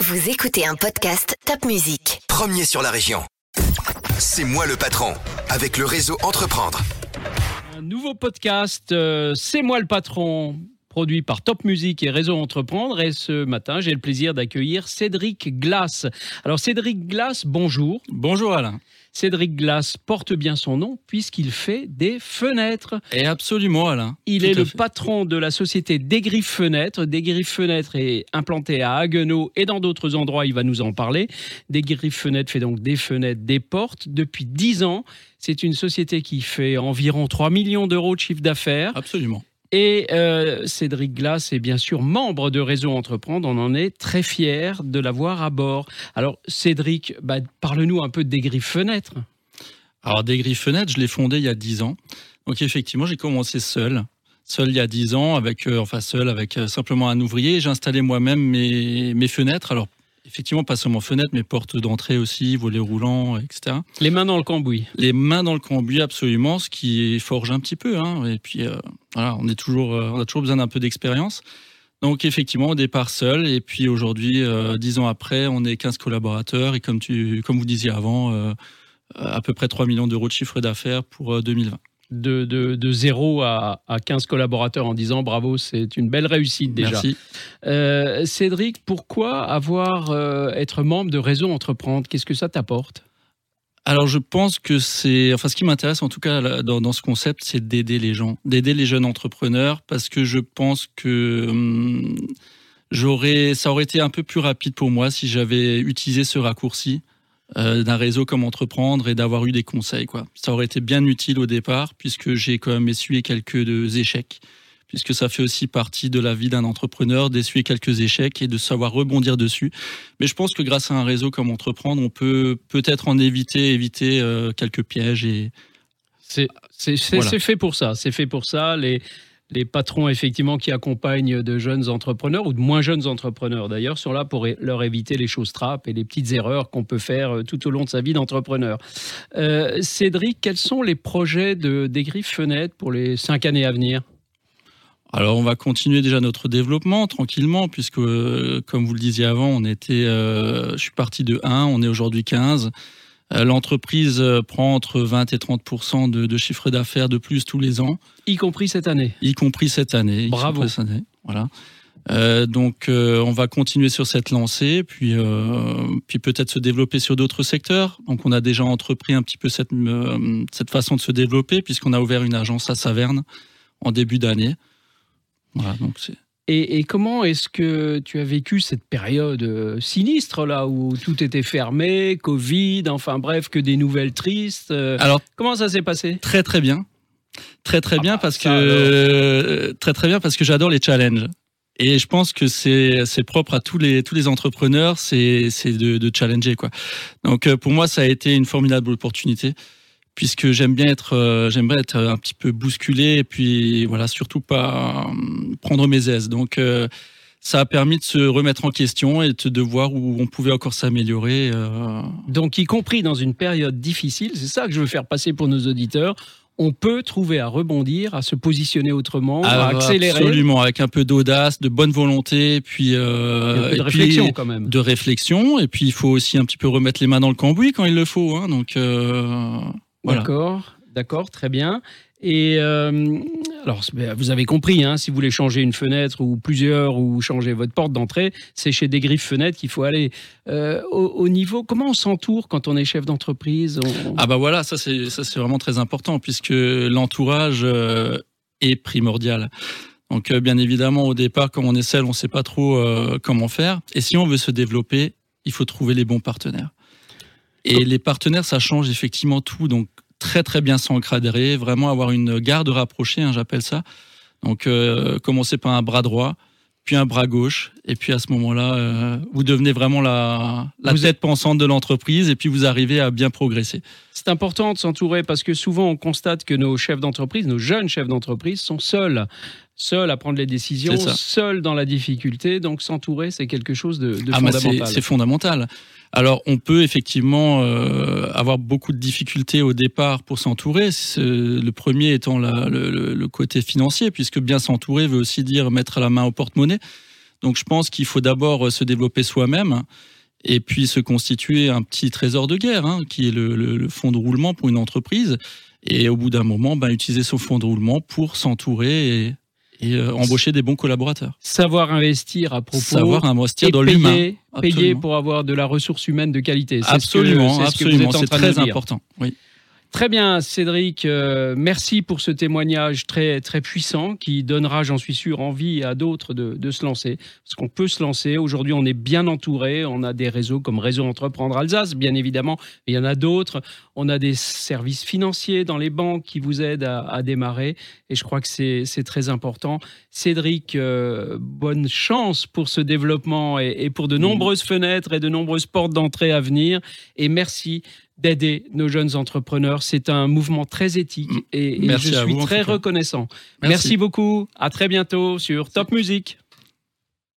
Vous écoutez un podcast Top Music. Premier sur la région. C'est moi le patron, avec le réseau Entreprendre. Un nouveau podcast, euh, C'est moi le patron, produit par Top Music et Réseau Entreprendre. Et ce matin, j'ai le plaisir d'accueillir Cédric Glass. Alors Cédric Glass, bonjour. Bonjour Alain. Cédric Glass porte bien son nom puisqu'il fait des fenêtres. Et absolument Alain. Il Tout est le fait. patron de la société Desgriffes Fenêtres. Desgriffes Fenêtres est implanté à Haguenau et dans d'autres endroits, il va nous en parler. Desgriffes Fenêtres fait donc des fenêtres, des portes depuis 10 ans. C'est une société qui fait environ 3 millions d'euros de chiffre d'affaires. Absolument. Et euh, Cédric Glass est bien sûr membre de Réseau Entreprendre. On en est très fiers de l'avoir à bord. Alors, Cédric, bah, parle-nous un peu des griffes fenêtres. Alors des grilles fenêtres, je l'ai fondé il y a 10 ans. Donc effectivement, j'ai commencé seul. Seul il y a 10 ans, avec, euh, enfin seul avec euh, simplement un ouvrier. J'ai installé moi-même mes, mes fenêtres. Alors effectivement, pas seulement fenêtres, mais portes d'entrée aussi, volets roulants, etc. Les mains dans le cambouis. Les mains dans le cambouis, absolument, ce qui forge un petit peu. hein. Et puis euh, voilà, on est toujours, euh, on a toujours besoin d'un peu d'expérience. Donc effectivement, au départ seul, et puis aujourd'hui, euh, dix ans après, on est 15 collaborateurs, et comme tu, comme vous disiez avant, à peu près 3 millions d'euros de chiffre d'affaires pour euh, 2020. De, de, de 0 à, à 15 collaborateurs en 10 ans, bravo, c'est une belle réussite déjà. Merci. Euh, Cédric, pourquoi avoir euh, être membre de Réseau Entreprendre? Qu'est-ce que ça t'apporte? Alors je pense que c'est, enfin ce qui m'intéresse en tout cas dans, dans ce concept, c'est d'aider les gens, d'aider les jeunes entrepreneurs, parce que je pense que hum, j'aurais, ça aurait été un peu plus rapide pour moi si j'avais utilisé ce raccourci euh, d'un réseau comme entreprendre et d'avoir eu des conseils quoi. Ça aurait été bien utile au départ puisque j'ai quand même essuyé quelques échecs. Puisque ça fait aussi partie de la vie d'un entrepreneur d'essuyer quelques échecs et de savoir rebondir dessus. Mais je pense que grâce à un réseau comme entreprendre, on peut peut-être en éviter, éviter euh, quelques pièges et Voilà. c'est fait pour ça. C'est fait pour ça. Les, les patrons, effectivement, qui accompagnent de jeunes entrepreneurs ou de moins jeunes entrepreneurs, d'ailleurs, sont là pour leur éviter les choses trappes et les petites erreurs qu'on peut faire euh, tout au long de sa vie d'entrepreneur. Euh, Cédric, quels sont les projets de, des griffes fenêtres pour les cinq années à venir? Alors, on va continuer déjà notre développement tranquillement, puisque, euh, comme vous le disiez avant, on était, je suis parti de 1, on est aujourd'hui 15. Euh, L'entreprise euh, prend entre 20 et 30 de, de chiffre d'affaires de plus tous les ans, Y compris cette année. y compris cette année. Bravo. compris cette année, Voilà. Euh, donc, euh, on va continuer sur cette lancée, puis, euh, puis peut-être se développer sur d'autres secteurs. Donc, on a déjà entrepris un petit peu cette, euh, cette façon de se développer, puisqu'on a ouvert une agence à Saverne en début d'année. Voilà, donc c'est. Et, et comment est-ce que tu as vécu cette période euh, sinistre, là, où tout était fermé, Covid, enfin bref, que des nouvelles tristes euh, Alors Comment ça s'est passé? très très bien, très très Ah bien bah, parce que très très bien parce que j'adore les challenges. Et je pense que c'est c'est propre à tous les tous les entrepreneurs, c'est c'est de, de challenger quoi. Donc euh, pour moi ça a été une formidable opportunité puisque j'aime bien être euh, j'aime bien être un petit peu bousculé et puis voilà surtout pas euh, prendre mes aises. Donc euh, ça a permis de se remettre en question et de, voir où on pouvait encore s'améliorer. euh, Donc, y compris dans une période difficile, c'est ça que je veux faire passer pour nos auditeurs. On peut trouver à rebondir, à se positionner autrement, à Ah, accélérer. Absolument, avec un peu d'audace, de bonne volonté, puis, Et de et réflexion puis quand même. de réflexion. Et puis il faut aussi un petit peu remettre les mains dans le cambouis quand il le faut. Hein, donc voilà. D'accord, d'accord, très bien. Et euh, alors, ben, vous avez compris, hein, si vous voulez changer une fenêtre ou plusieurs ou changer votre porte d'entrée, c'est chez des griffes fenêtres qu'il faut aller. Euh, au, au niveau, comment on s'entoure quand on est chef d'entreprise On- Ah bah voilà, ça c'est ça c'est vraiment très important puisque l'entourage euh, est primordial. Donc bien évidemment au départ, comme on est seul, on sait pas trop comment faire. Et si on veut se développer, il faut trouver les bons partenaires. Et les partenaires, ça change effectivement tout. Donc très très bien s'encadrer, vraiment avoir une garde rapprochée, hein, j'appelle ça. Donc euh, commencer par un bras droit, puis un bras gauche, et puis à ce moment-là, euh, vous devenez vraiment la, la Vous tête pensante de l'entreprise, et puis vous arrivez à bien progresser. C'est important de s'entourer parce que souvent on constate que nos chefs d'entreprise, nos jeunes chefs d'entreprise sont seuls. Seuls à prendre les décisions, seuls dans la difficulté. Donc s'entourer, c'est quelque chose de, de Ah, bah, c'est- fondamental. c'est fondamental. Alors, on peut effectivement euh, avoir beaucoup de difficultés au départ pour s'entourer. Le premier étant la- le, côté financier, puisque bien s'entourer veut aussi dire mettre la main au porte-monnaie. Donc je pense qu'il faut d'abord se développer soi-même et puis se constituer un petit trésor de guerre, hein, qui est le, le, fonds de roulement pour une entreprise. Et au bout d'un moment, ben, utiliser son fonds de roulement pour s'entourer et, et euh, embaucher des bons collaborateurs. Savoir investir à propos. Savoir investir dans l'humain. Payer pour avoir de la ressource humaine de qualité. Absolument, absolument. C'est très important. Oui. Très bien, Cédric, euh, merci pour ce témoignage très, très puissant qui donnera, j'en suis sûr, envie à d'autres de, de, se lancer. Parce qu'on peut se lancer. Aujourd'hui, on est bien entouré. On a des réseaux comme Réseau Entreprendre Alsace, bien évidemment. Il y en a d'autres. On a des services financiers dans les banques qui vous aident à, à démarrer. Et je crois que c'est très important. Cédric, euh, bonne chance pour ce développement et, et pour de nombreuses fenêtres et de nombreuses portes d'entrée à venir. Et merci d'aider nos jeunes entrepreneurs. C'est un mouvement très éthique et, je suis très reconnaissant. Merci. Merci beaucoup. À très bientôt sur Top Music.